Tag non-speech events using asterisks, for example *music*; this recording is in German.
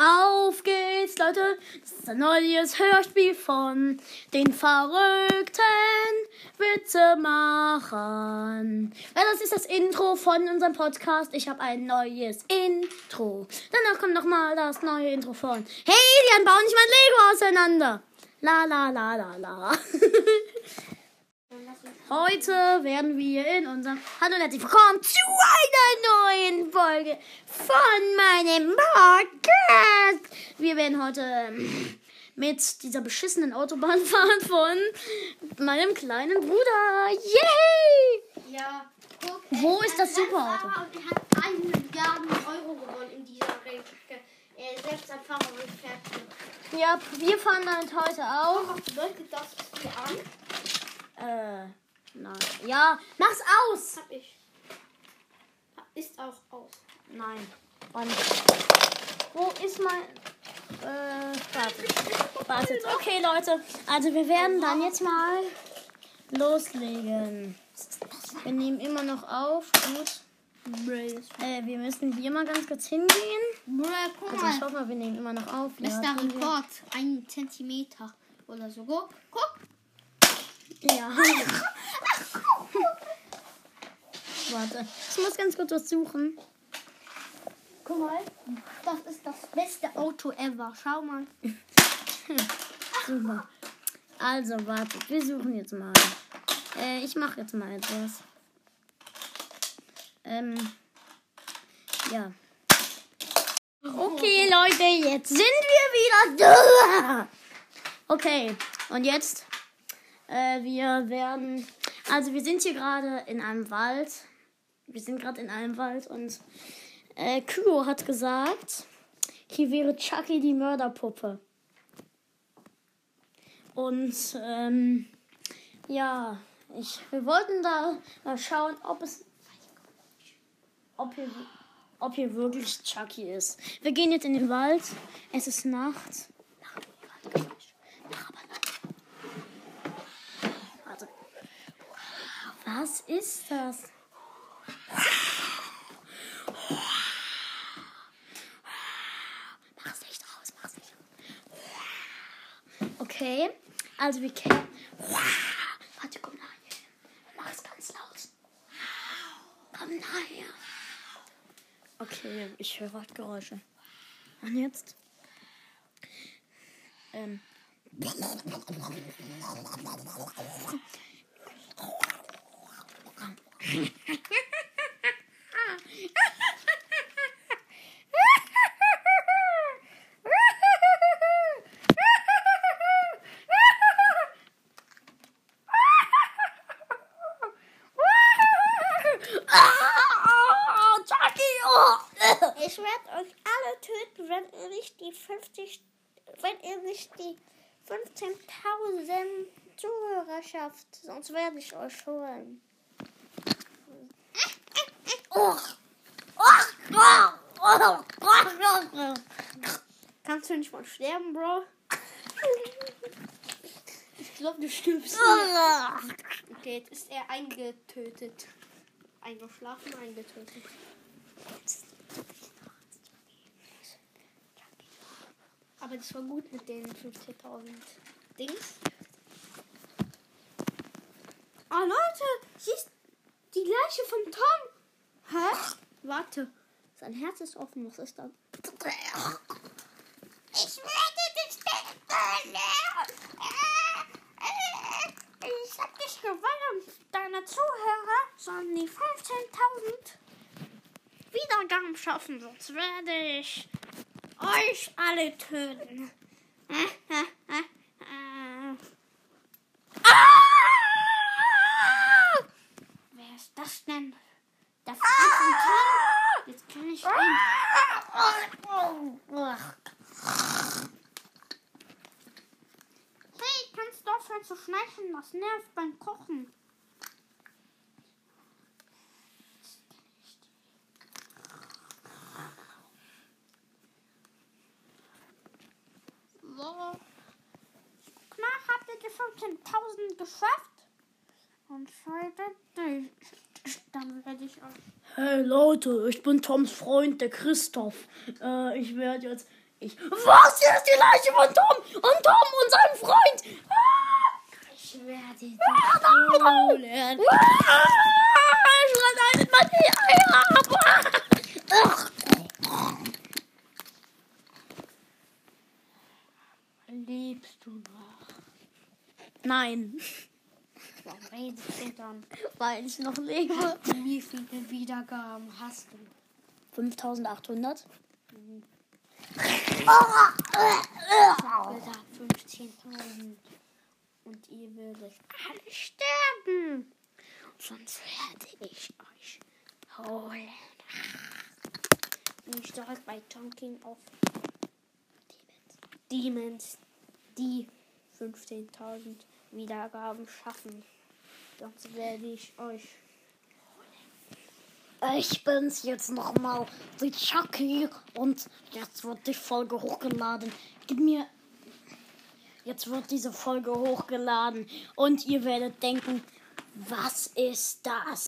Auf geht's, Leute. Das ist ein neues Hörspiel von den verrückten Witzemachern. Ja, das ist das Intro von unserem Podcast. Ich habe ein neues Intro. Danach kommt nochmal das neue Intro von Hey, Lian, bau nicht mein Lego auseinander. La la la la la. *laughs* Heute werden wir in unserem Hallo und herzlich willkommen zu einer neuen Folge von meinem Podcast. Wir werden heute ähm, mit dieser beschissenen Autobahn *laughs* fahren von meinem kleinen Bruder. Yay! Ja, guck. Wo ist das Superauto? Und er hat 1 Milliarden Euro gewonnen in dieser Rennstrecke. Er ist selbst ein Fahrer und fährt. Ja, wir fahren damit heute auch. Was bedeutet das? Die an? Äh, nein. Ja, mach's aus! Hab ich. Ist auch aus. Nein. Und wo ist mein. Äh, wartet. Wartet. Okay, Leute. Also, wir werden dann jetzt mal loslegen. Wir nehmen immer noch auf. Gut. Äh, wir müssen hier mal ganz kurz hingehen. Bruder, guck Also, ich hoffe mal, wir nehmen immer noch auf. Bester Ja. Rekord. Ein Zentimeter oder so. Guck, guck. Ja. *laughs* Warte. Ich muss ganz kurz was suchen. Guck mal. Das ist das beste Auto ever. Schau mal. *laughs* Super. Also, wartet, wir suchen jetzt mal. Äh, ich mache jetzt mal etwas. Ähm, ja. Okay, Leute, jetzt sind wir wieder da. Okay, und jetzt, äh, wir werden, also wir sind hier gerade in einem Wald. Wir sind gerade in einem Wald und äh, Kygo hat gesagt, hier wäre Chucky die Mörderpuppe. Und ähm, ja, ich, wir wollten da mal schauen, ob es ob hier, ob hier wirklich Chucky ist. Wir gehen jetzt in den Wald. Es ist Nacht. Nacht, Waldgeräusch. Mach aber Nacht. Warte. Was ist das? Mach's nicht aus, mach's nicht aus. Okay, also wir kennen. Warte, komm nachher. Mach es ganz laut. Komm nachher. Okay, ich höre Waldgeräusche. Und jetzt? Ähm. Ich werde euch alle töten, wenn ihr nicht die 50, wenn ihr nicht die 15.000 Zuhörer schafft. Sonst werde ich euch holen. Kannst du nicht mal sterben, Bro? Ich glaube, du stirbst. Okay, jetzt ist er eingetötet. Eingeschlafen, eingetötet. Aber das war gut mit den 15.000 Dings. Ah, Leute, siehst die Leiche von Tom. Hä? Warte. Sein Herz ist offen. Was ist das? Ich werde dich töten. Ich hab dich gewonnen. Deine Zuhörer sollen die 15.000 Wiedergaben schaffen, sonst werde ich euch alle töten. *laughs* Ah! Wer ist das denn? Der Freund von Tom? Jetzt kann ich ihn. Hey, kannst du aufhören zu schneiden? Das nervt beim Kochen. So. Knapp habt ihr die 15.000 geschafft? Anscheinend nicht. Dann werde ich euch. Hey Leute, ich bin Toms Freund, der Christoph. Äh, ich werde jetzt ich. Was? Hier ist die Leiche von Tom und Tom und seinem Freund. Ah! Ich werde dich Ah, holen. Ah! Schneidet mal die Eier ab. Ach. Lebst du noch? Nein, Warum redest du dann? *laughs* weil ich noch lebe. Wie viele Wiedergaben hast du? 5800. Ich habe gesagt 15.000. Und ihr würdet alle sterben. Sonst werde ich euch holen. Bin ich direkt bei Talking of Demons, die 15.000 Wiedergaben schaffen. Sonst werde ich euch Ich bin's jetzt nochmal, die Chucky. Und jetzt wird die Folge hochgeladen. Gib mir. Jetzt wird diese Folge hochgeladen. Und ihr werdet denken, was ist das?